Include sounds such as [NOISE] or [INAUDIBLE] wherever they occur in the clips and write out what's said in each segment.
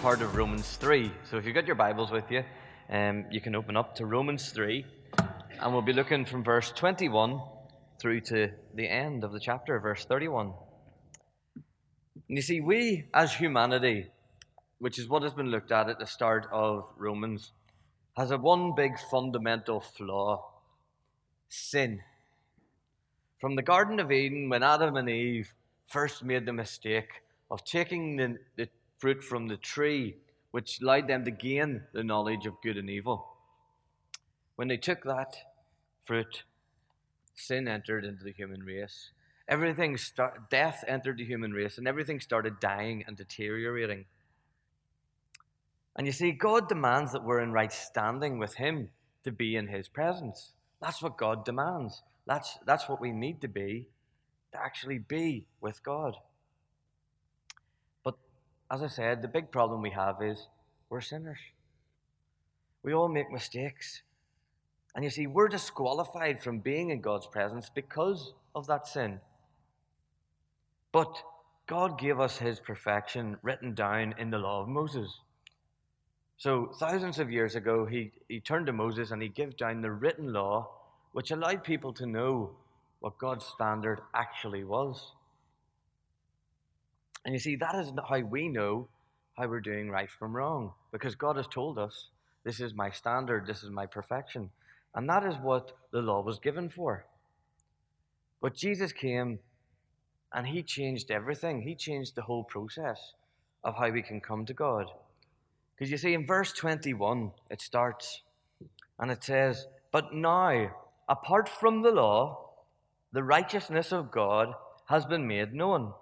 part of Romans 3. So if you've got your Bibles with you, um, you can open up to Romans 3, and we'll be looking from verse 21 through to the end of the chapter, verse 31. And you see, we as humanity, which is what has been looked at at the start of Romans, has a one big fundamental flaw sin. From the Garden of Eden, when Adam and Eve first made the mistake of taking the, the fruit from the tree, which allowed them to gain the knowledge of good and evil. When they took that fruit, sin entered into the human race. Everything start, death entered the human race, and everything started dying and deteriorating. And you see, God demands that we're in right standing with Him to be in His presence. That's what God demands. That's, that's what we need to be to actually be with God. As I said, the big problem we have is we're sinners. We all make mistakes. And you see, we're disqualified from being in God's presence because of that sin. But God gave us his perfection written down in the law of Moses. So, thousands of years ago, he, he turned to Moses and he gave down the written law, which allowed people to know what God's standard actually was. And you see, that is how we know how we're doing right from wrong, because God has told us, This is my standard, this is my perfection. And that is what the law was given for. But Jesus came and he changed everything, he changed the whole process of how we can come to God. Because you see, in verse 21, it starts and it says, But now, apart from the law, the righteousness of God has been made known,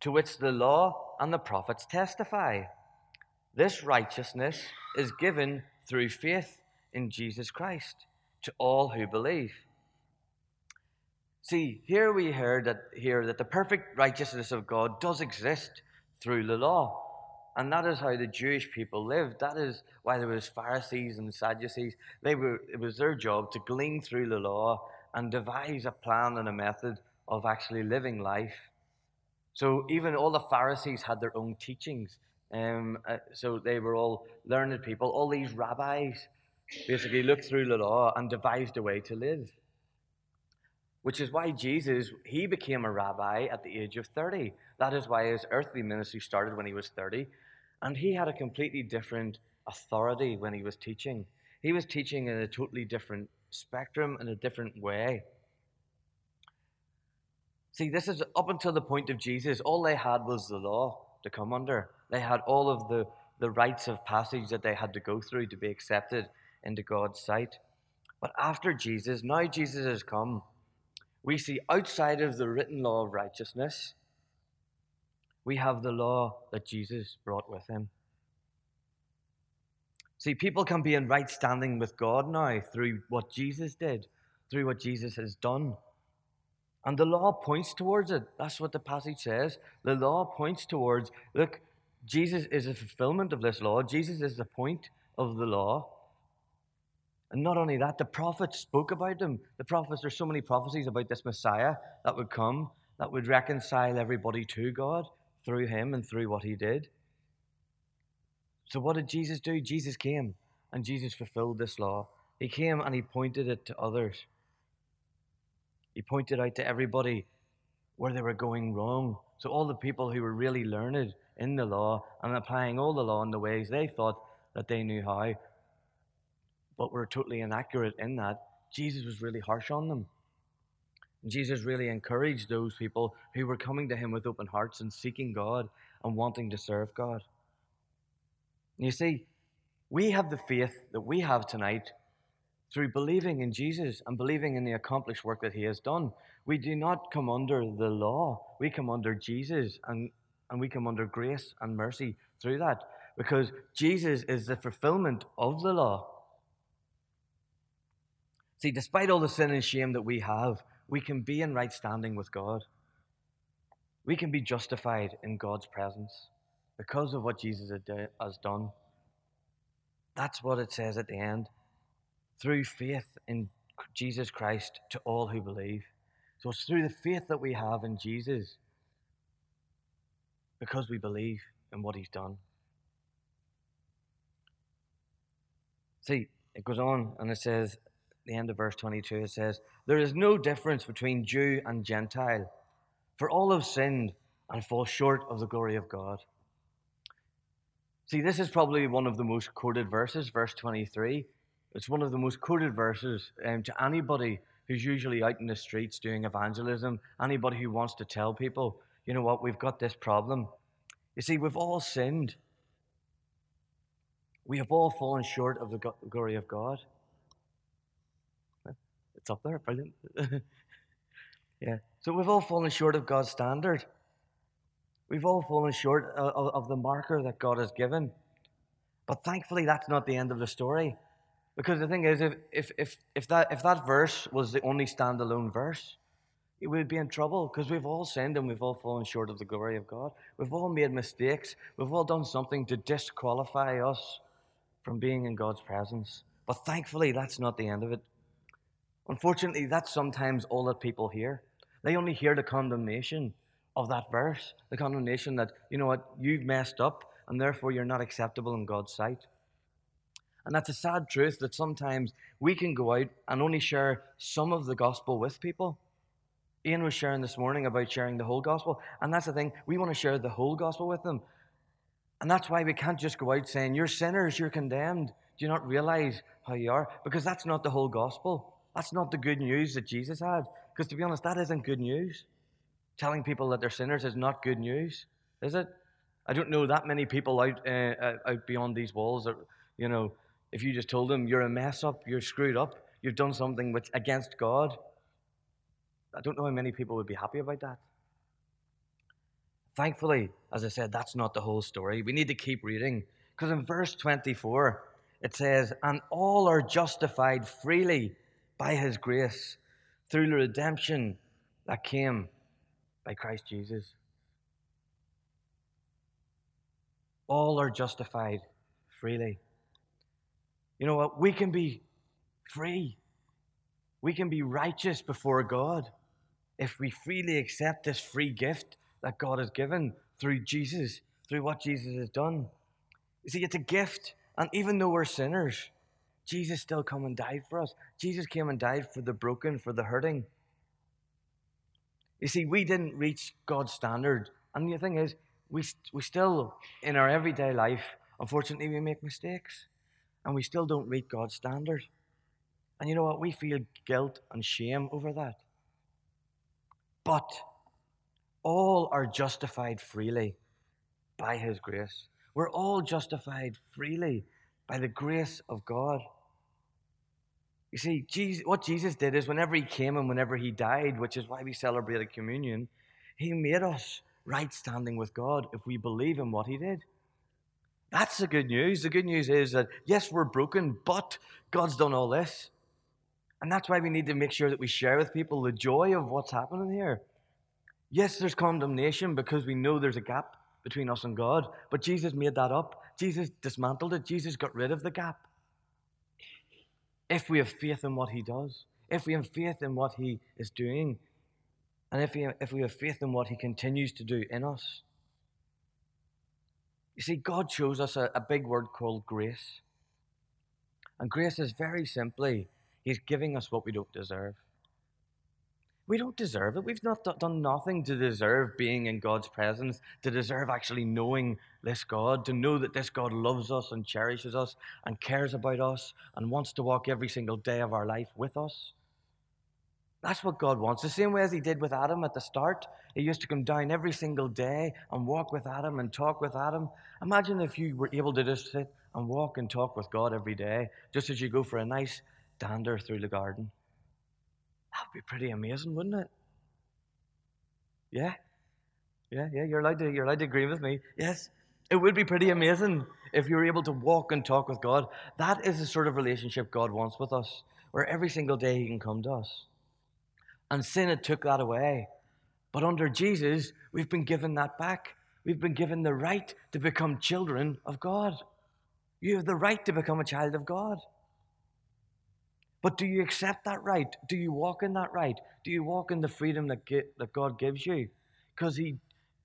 to which the law and the prophets testify. This righteousness is given through faith in Jesus Christ to all who believe. See, here we heard that here that the perfect righteousness of God does exist through the law. And that is how the Jewish people lived. That is why there was Pharisees and Sadducees. They were, it was their job to glean through the law and devise a plan and a method of actually living life. So even all the Pharisees had their own teachings. Um, uh, so they were all learned people. All these rabbis basically looked through the law and devised a way to live. Which is why Jesus, he became a rabbi at the age of 30. That is why his earthly ministry started when he was 30. And he had a completely different authority when he was teaching. He was teaching in a totally different spectrum, in a different way. See, this is up until the point of Jesus, all they had was the law to come under. They had all of the, the rites of passage that they had to go through to be accepted into God's sight. But after Jesus, now Jesus has come, we see outside of the written law of righteousness, we have the law that Jesus brought with him. See, people can be in right standing with God now through what Jesus did, through what Jesus has done. And the law points towards it. That's what the passage says. The law points towards, look, Jesus is a fulfillment of this law. Jesus is the point of the law. And not only that, the prophets spoke about him. The prophets, there's so many prophecies about this Messiah that would come, that would reconcile everybody to God through him and through what he did. So, what did Jesus do? Jesus came and Jesus fulfilled this law. He came and he pointed it to others. He pointed out to everybody where they were going wrong. So, all the people who were really learned in the law and applying all the law in the ways they thought that they knew how, but were totally inaccurate in that, Jesus was really harsh on them. And Jesus really encouraged those people who were coming to him with open hearts and seeking God and wanting to serve God. You see, we have the faith that we have tonight through believing in Jesus and believing in the accomplished work that he has done. We do not come under the law, we come under Jesus and, and we come under grace and mercy through that because Jesus is the fulfillment of the law. See, despite all the sin and shame that we have, we can be in right standing with God. We can be justified in God's presence because of what Jesus uh, has done. That's what it says at the end. Through faith in Jesus Christ to all who believe. So it's through the faith that we have in Jesus because we believe in what he's done. See, it goes on and it says, the end of verse 22, it says, There is no difference between Jew and Gentile, for all have sinned and fall short of the glory of God. See, this is probably one of the most quoted verses, verse 23. It's one of the most quoted verses um, to anybody who's usually out in the streets doing evangelism, anybody who wants to tell people, you know what, we've got this problem. You see, we've all sinned. We have all fallen short of the glory of God. It's up there, brilliant. [LAUGHS] yeah. So we've all fallen short of God's standard. We've all fallen short of, of the marker that God has given. But thankfully, that's not the end of the story. Because the thing is, if, if, if, if, that, if that verse was the only standalone verse, it would be in trouble because we've all sinned and we've all fallen short of the glory of God. We've all made mistakes. We've all done something to disqualify us from being in God's presence. But thankfully, that's not the end of it. Unfortunately, that's sometimes all that people hear. They only hear the condemnation of that verse, the condemnation that, you know what, you've messed up and therefore you're not acceptable in God's sight. And that's a sad truth that sometimes we can go out and only share some of the gospel with people. Ian was sharing this morning about sharing the whole gospel. And that's the thing, we want to share the whole gospel with them. And that's why we can't just go out saying, You're sinners, you're condemned. Do you not realize how you are? Because that's not the whole gospel. That's not the good news that Jesus had. Because to be honest, that isn't good news. Telling people that they're sinners is not good news, is it? I don't know that many people out, uh, out beyond these walls that, you know, if you just told them you're a mess up, you're screwed up, you've done something which against God, I don't know how many people would be happy about that. Thankfully, as I said, that's not the whole story. We need to keep reading because in verse 24 it says, And all are justified freely by his grace through the redemption that came by Christ Jesus. All are justified freely. You know what? We can be free. We can be righteous before God if we freely accept this free gift that God has given through Jesus, through what Jesus has done. You see, it's a gift. And even though we're sinners, Jesus still come and died for us. Jesus came and died for the broken, for the hurting. You see, we didn't reach God's standard. And the thing is, we, we still, in our everyday life, unfortunately, we make mistakes and we still don't meet God's standard. And you know what? We feel guilt and shame over that. But all are justified freely by His grace. We're all justified freely by the grace of God. You see, Jesus, what Jesus did is whenever He came and whenever He died, which is why we celebrate communion, He made us right standing with God if we believe in what He did. That's the good news. The good news is that, yes, we're broken, but God's done all this. And that's why we need to make sure that we share with people the joy of what's happening here. Yes, there's condemnation because we know there's a gap between us and God, but Jesus made that up. Jesus dismantled it. Jesus got rid of the gap. If we have faith in what He does, if we have faith in what He is doing, and if we, if we have faith in what He continues to do in us, you see, God shows us a, a big word called grace. And grace is very simply, He's giving us what we don't deserve. We don't deserve it. We've not done nothing to deserve being in God's presence, to deserve actually knowing this God, to know that this God loves us and cherishes us and cares about us and wants to walk every single day of our life with us. That's what God wants. The same way as He did with Adam at the start. He used to come down every single day and walk with Adam and talk with Adam. Imagine if you were able to just sit and walk and talk with God every day, just as you go for a nice dander through the garden. That would be pretty amazing, wouldn't it? Yeah? Yeah, yeah, you're allowed to you're allowed to agree with me. Yes. It would be pretty amazing if you were able to walk and talk with God. That is the sort of relationship God wants with us, where every single day He can come to us. And sin had took that away. But under Jesus, we've been given that back. We've been given the right to become children of God. You have the right to become a child of God. But do you accept that right? Do you walk in that right? Do you walk in the freedom that, that God gives you? Because he,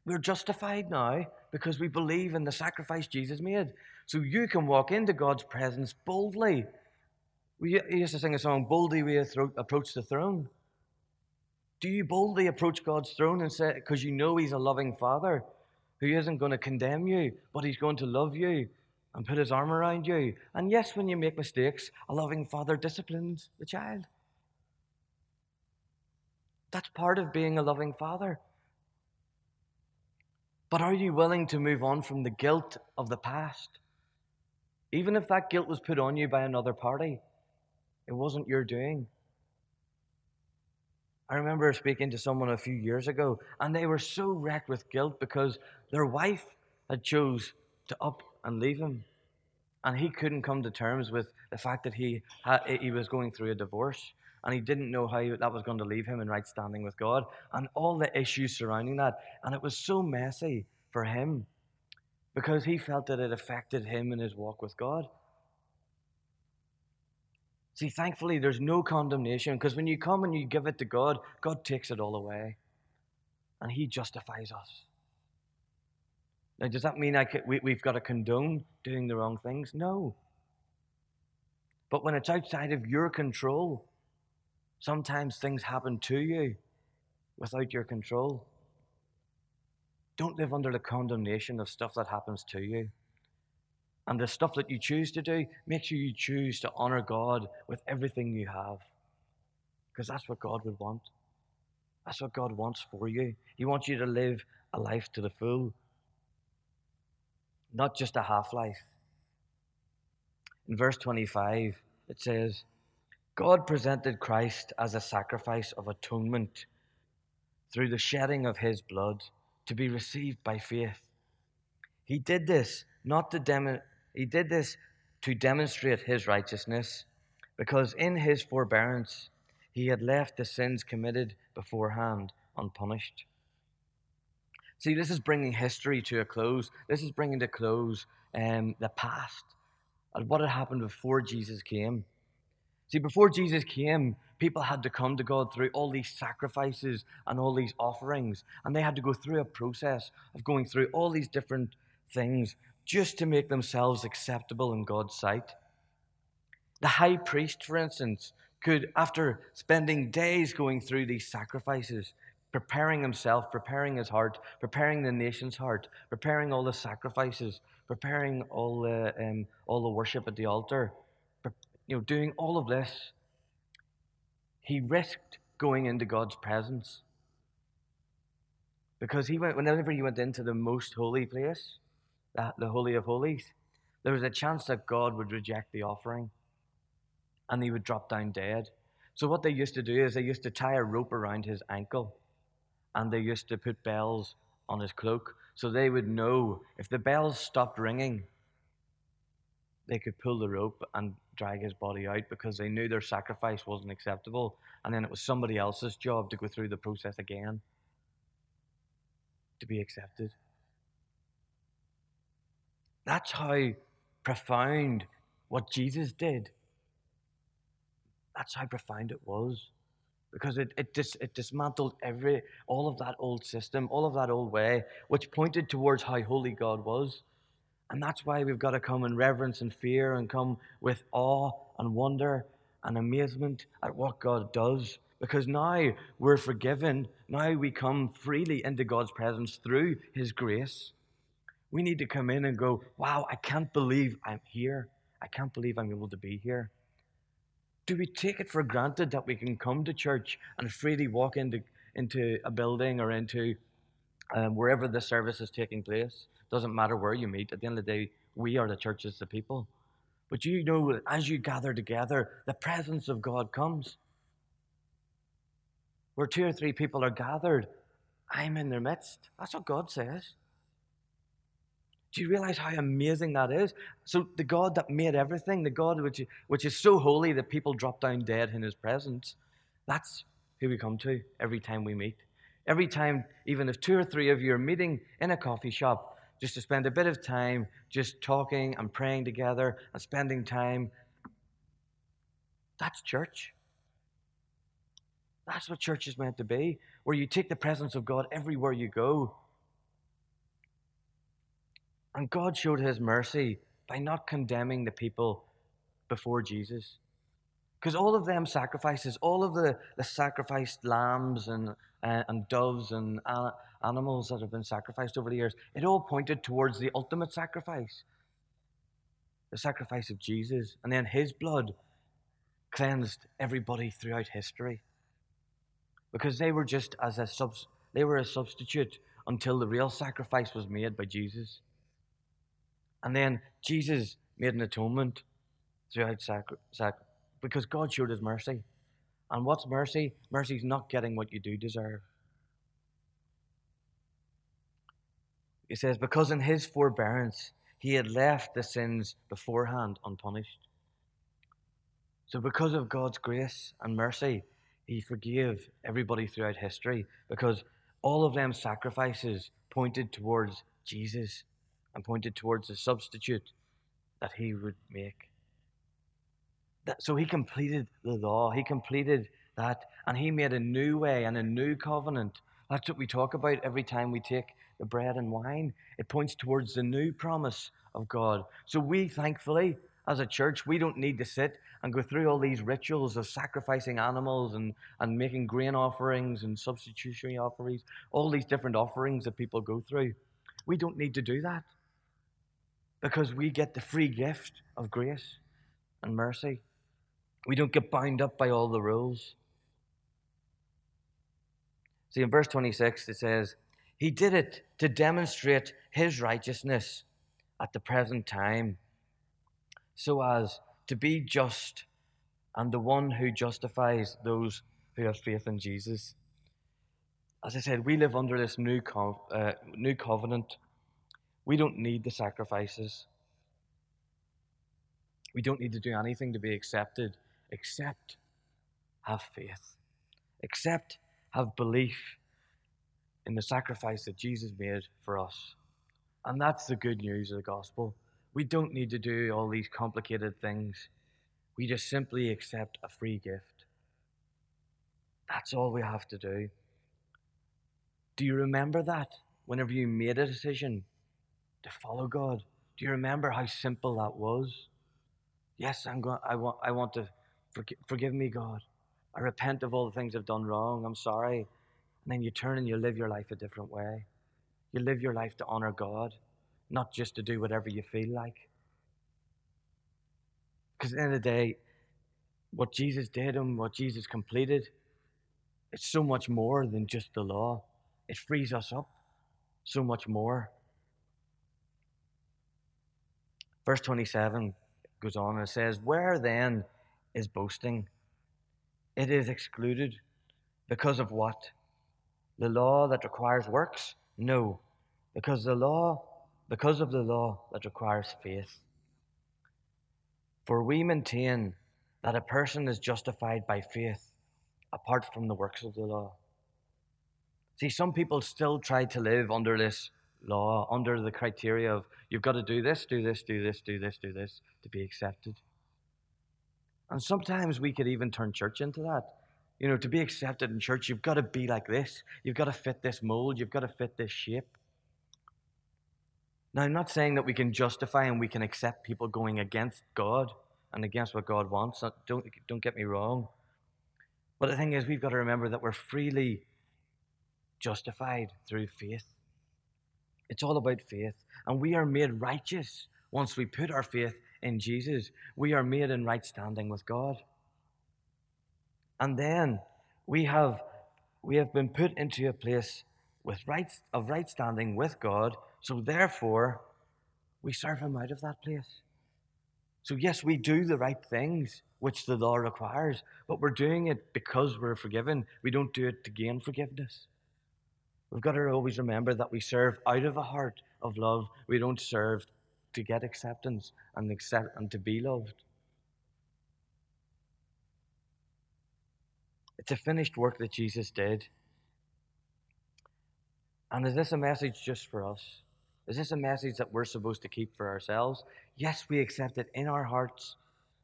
we're justified now because we believe in the sacrifice Jesus made. so you can walk into God's presence boldly. We used to sing a song, Boldly We Approach the Throne. Do you boldly approach God's throne and say, because you know He's a loving Father who isn't going to condemn you, but He's going to love you and put His arm around you? And yes, when you make mistakes, a loving Father disciplines the child. That's part of being a loving Father. But are you willing to move on from the guilt of the past? Even if that guilt was put on you by another party, it wasn't your doing. I remember speaking to someone a few years ago, and they were so wrecked with guilt because their wife had chose to up and leave him, and he couldn't come to terms with the fact that he had, he was going through a divorce, and he didn't know how that was going to leave him in right standing with God, and all the issues surrounding that, and it was so messy for him because he felt that it affected him in his walk with God. See, thankfully, there's no condemnation because when you come and you give it to God, God takes it all away and He justifies us. Now, does that mean I could, we, we've got to condone doing the wrong things? No. But when it's outside of your control, sometimes things happen to you without your control. Don't live under the condemnation of stuff that happens to you. And the stuff that you choose to do, make sure you choose to honor God with everything you have. Because that's what God would want. That's what God wants for you. He wants you to live a life to the full, not just a half life. In verse 25, it says, God presented Christ as a sacrifice of atonement through the shedding of his blood to be received by faith. He did this not to dem- he did this to demonstrate his righteousness, because in his forbearance he had left the sins committed beforehand unpunished. See, this is bringing history to a close. This is bringing to close um, the past and what had happened before Jesus came. See, before Jesus came, people had to come to God through all these sacrifices and all these offerings, and they had to go through a process of going through all these different things just to make themselves acceptable in God's sight. The high priest, for instance, could, after spending days going through these sacrifices, preparing himself, preparing his heart, preparing the nation's heart, preparing all the sacrifices, preparing all the, um, all the worship at the altar, you know, doing all of this, he risked going into God's presence. Because he went, whenever he went into the most holy place, the, the Holy of Holies, there was a chance that God would reject the offering and he would drop down dead. So, what they used to do is they used to tie a rope around his ankle and they used to put bells on his cloak so they would know if the bells stopped ringing, they could pull the rope and drag his body out because they knew their sacrifice wasn't acceptable. And then it was somebody else's job to go through the process again to be accepted. That's how profound what Jesus did. That's how profound it was. Because it, it, dis, it dismantled every, all of that old system, all of that old way, which pointed towards how holy God was. And that's why we've got to come in reverence and fear and come with awe and wonder and amazement at what God does. Because now we're forgiven. Now we come freely into God's presence through His grace. We need to come in and go, wow, I can't believe I'm here. I can't believe I'm able to be here. Do we take it for granted that we can come to church and freely walk into, into a building or into um, wherever the service is taking place? Doesn't matter where you meet. At the end of the day, we are the church as the people. But you know, as you gather together, the presence of God comes. Where two or three people are gathered, I'm in their midst. That's what God says. Do you realize how amazing that is? So, the God that made everything, the God which, which is so holy that people drop down dead in his presence, that's who we come to every time we meet. Every time, even if two or three of you are meeting in a coffee shop, just to spend a bit of time just talking and praying together and spending time, that's church. That's what church is meant to be, where you take the presence of God everywhere you go and God showed his mercy by not condemning the people before Jesus. Because all of them sacrifices, all of the, the sacrificed lambs and, uh, and doves and animals that have been sacrificed over the years, it all pointed towards the ultimate sacrifice the sacrifice of Jesus. And then his blood cleansed everybody throughout history. Because they were just as a sub, they were a substitute until the real sacrifice was made by Jesus. And then Jesus made an atonement throughout sacri- sac- because God showed his mercy. And what's mercy? Mercy is not getting what you do deserve. He says, because in his forbearance he had left the sins beforehand unpunished. So, because of God's grace and mercy, he forgave everybody throughout history because all of them sacrifices pointed towards Jesus and pointed towards the substitute that he would make. That, so he completed the law, he completed that, and he made a new way and a new covenant. That's what we talk about every time we take the bread and wine. It points towards the new promise of God. So we, thankfully, as a church, we don't need to sit and go through all these rituals of sacrificing animals and, and making grain offerings and substitutionary offerings, all these different offerings that people go through. We don't need to do that because we get the free gift of grace and mercy. We don't get bound up by all the rules. See, in verse 26, it says, He did it to demonstrate His righteousness at the present time, so as to be just and the one who justifies those who have faith in Jesus. As I said, we live under this new, co- uh, new covenant. We don't need the sacrifices. We don't need to do anything to be accepted except have faith, except have belief in the sacrifice that Jesus made for us. And that's the good news of the gospel. We don't need to do all these complicated things. We just simply accept a free gift. That's all we have to do. Do you remember that whenever you made a decision to follow God? Do you remember how simple that was? Yes, I'm going, I, want, I want to forgive, forgive me, God. I repent of all the things I've done wrong. I'm sorry. And then you turn and you live your life a different way. You live your life to honor God, not just to do whatever you feel like. Because at the end of the day, what Jesus did and what Jesus completed, it's so much more than just the law. It frees us up so much more. Verse 27 goes on and says, Where then is boasting? It is excluded because of what? The law that requires works? No, because the law, because of the law that requires faith. For we maintain that a person is justified by faith apart from the works of the law. See, some people still try to live under this law, under the criteria of you've got to do this, do this, do this, do this, do this to be accepted. And sometimes we could even turn church into that. You know, to be accepted in church, you've got to be like this. You've got to fit this mold. You've got to fit this shape. Now, I'm not saying that we can justify and we can accept people going against God and against what God wants. Uh, don't, don't get me wrong. But the thing is, we've got to remember that we're freely justified through faith. It's all about faith. And we are made righteous once we put our faith in Jesus. We are made in right standing with God. And then we have, we have been put into a place with right, of right standing with God. So therefore, we serve Him out of that place. So, yes, we do the right things which the law requires, but we're doing it because we're forgiven. We don't do it to gain forgiveness. We've got to always remember that we serve out of a heart of love. We don't serve to get acceptance and accept and to be loved. It's a finished work that Jesus did. And is this a message just for us? Is this a message that we're supposed to keep for ourselves? Yes, we accept it in our hearts,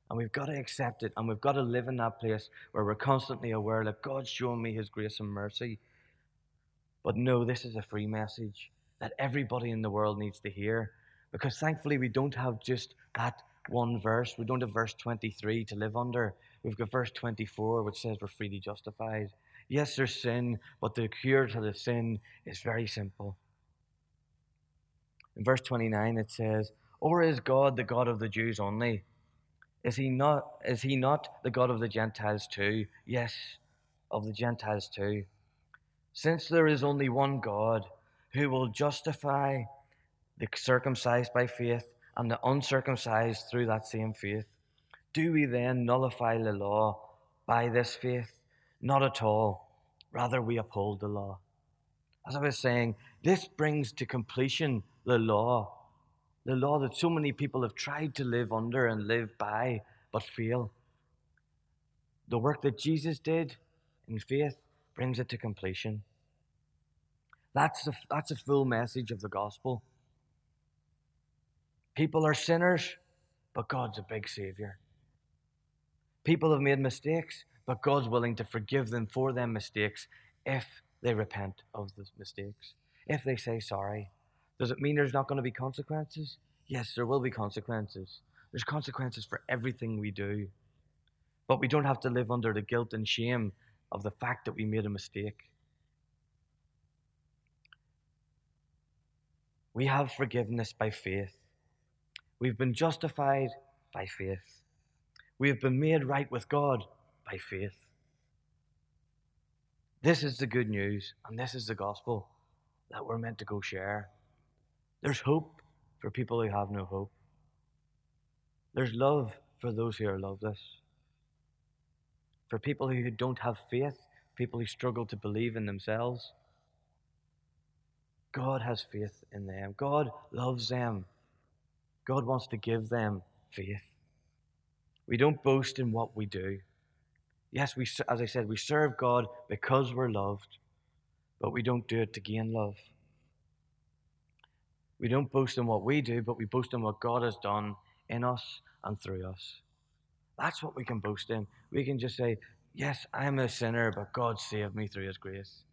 and we've got to accept it, and we've got to live in that place where we're constantly aware that God's showing me His grace and mercy. But no, this is a free message that everybody in the world needs to hear Because thankfully, we don't have just that one verse. We don't have verse 23 to live under. We've got verse 24, which says we're freely justified. Yes, there's sin, but the cure to the sin is very simple. In verse 29, it says, Or is God the God of the Jews only? Is he not, is he not the God of the Gentiles too? Yes, of the Gentiles too. Since there is only one God who will justify the circumcised by faith and the uncircumcised through that same faith, do we then nullify the law by this faith? Not at all. Rather, we uphold the law. As I was saying, this brings to completion the law, the law that so many people have tried to live under and live by, but fail. The work that Jesus did in faith brings it to completion. That's the, that's a full message of the gospel. People are sinners, but God's a big Savior. People have made mistakes, but God's willing to forgive them for their mistakes if they repent of those mistakes, if they say sorry. Does it mean there's not going to be consequences? Yes, there will be consequences. There's consequences for everything we do. But we don't have to live under the guilt and shame of the fact that we made a mistake. We have forgiveness by faith. We've been justified by faith. We have been made right with God by faith. This is the good news, and this is the gospel that we're meant to go share. There's hope for people who have no hope. There's love for those who are loveless. For people who don't have faith, people who struggle to believe in themselves. God has faith in them. God loves them. God wants to give them faith. We don't boast in what we do. Yes, we, as I said, we serve God because we're loved, but we don't do it to gain love. We don't boast in what we do, but we boast in what God has done in us and through us. That's what we can boast in. We can just say, Yes, I'm a sinner, but God saved me through His grace.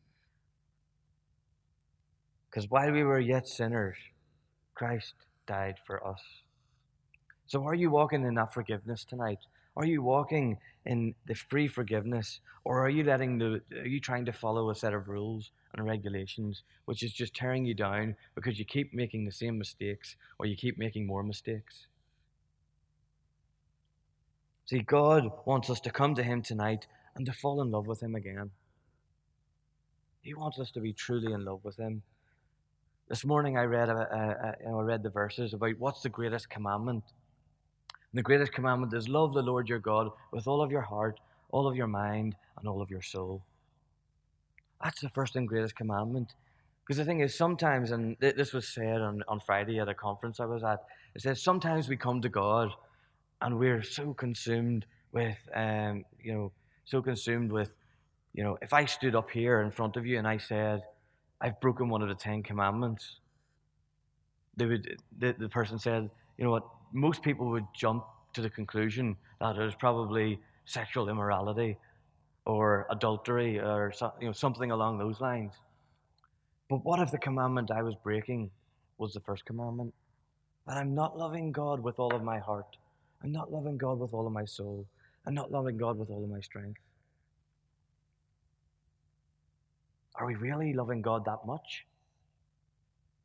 Because while we were yet sinners, Christ died for us. So, are you walking in that forgiveness tonight? Are you walking in the free forgiveness, or are you letting the? Are you trying to follow a set of rules and regulations, which is just tearing you down because you keep making the same mistakes, or you keep making more mistakes? See, God wants us to come to Him tonight and to fall in love with Him again. He wants us to be truly in love with Him. This morning I read, I read the verses about what's the greatest commandment. And the greatest commandment is love the Lord your God with all of your heart, all of your mind, and all of your soul. That's the first and greatest commandment. Because the thing is, sometimes, and this was said on, on Friday at a conference I was at, it says sometimes we come to God and we're so consumed with, um, you know, so consumed with, you know, if I stood up here in front of you and I said, I've broken one of the Ten Commandments. They would, the, the person said, you know what, most people would jump to the conclusion that it was probably sexual immorality or adultery or you know, something along those lines. But what if the commandment I was breaking was the first commandment? That I'm not loving God with all of my heart. I'm not loving God with all of my soul. I'm not loving God with all of my strength. Are we really loving God that much?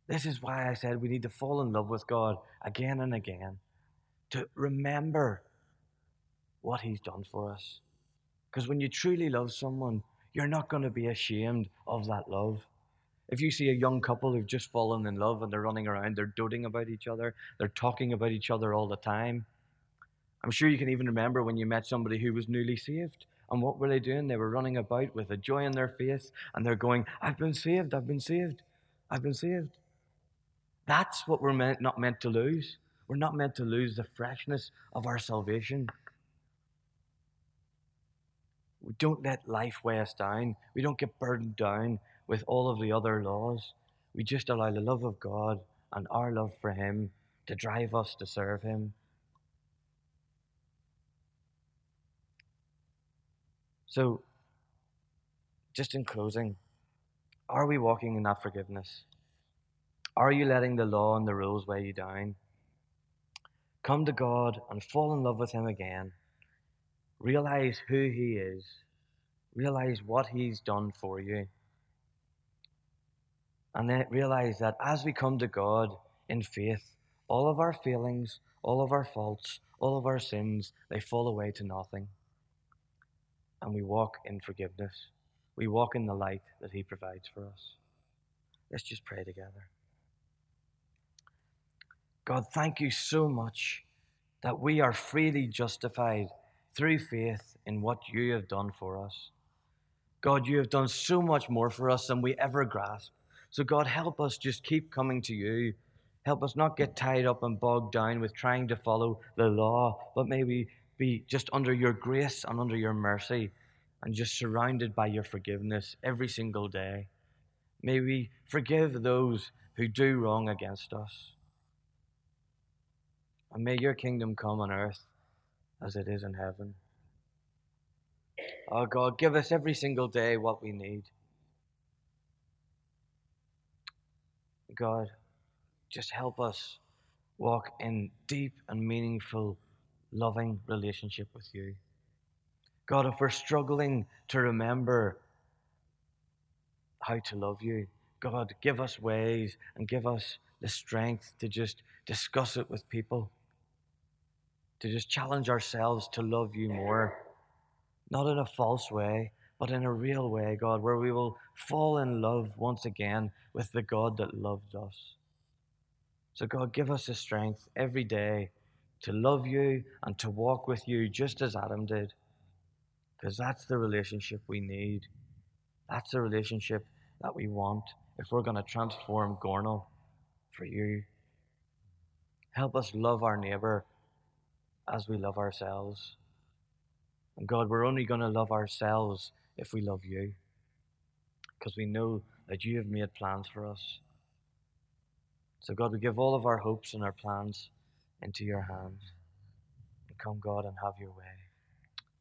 This is why I said we need to fall in love with God again and again, to remember what He's done for us. Because when you truly love someone, you're not going to be ashamed of that love. If you see a young couple who've just fallen in love and they're running around, they're doting about each other, they're talking about each other all the time. I'm sure you can even remember when you met somebody who was newly saved and what were they doing? They were running about with a joy in their face and they're going, I've been saved, I've been saved, I've been saved. That's what we're meant, not meant to lose. We're not meant to lose the freshness of our salvation. We don't let life weigh us down. We don't get burdened down with all of the other laws. We just allow the love of God and our love for Him to drive us to serve Him. So, just in closing, are we walking in that forgiveness? Are you letting the law and the rules weigh you down? Come to God and fall in love with Him again. Realize who He is. Realize what He's done for you. And then realize that as we come to God in faith, all of our feelings, all of our faults, all of our sins, they fall away to nothing. And we walk in forgiveness. We walk in the light that He provides for us. Let's just pray together. God, thank you so much that we are freely justified through faith in what you have done for us. God, you have done so much more for us than we ever grasp. So, God, help us just keep coming to you. Help us not get tied up and bogged down with trying to follow the law, but may we be just under your grace and under your mercy and just surrounded by your forgiveness every single day. May we forgive those who do wrong against us. And may your kingdom come on earth as it is in heaven. Oh God, give us every single day what we need. God, just help us walk in deep and meaningful, loving relationship with you. God, if we're struggling to remember how to love you, God, give us ways and give us the strength to just discuss it with people, to just challenge ourselves to love you more, not in a false way, but in a real way, God, where we will fall in love once again with the God that loved us. So, God, give us the strength every day to love you and to walk with you just as Adam did. Because that's the relationship we need. That's the relationship that we want if we're going to transform Gornal for you. Help us love our neighbor as we love ourselves. And God, we're only going to love ourselves if we love you. Because we know that you have made plans for us. So, God, we give all of our hopes and our plans into your hands. And come, God, and have your way.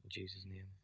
In Jesus' name.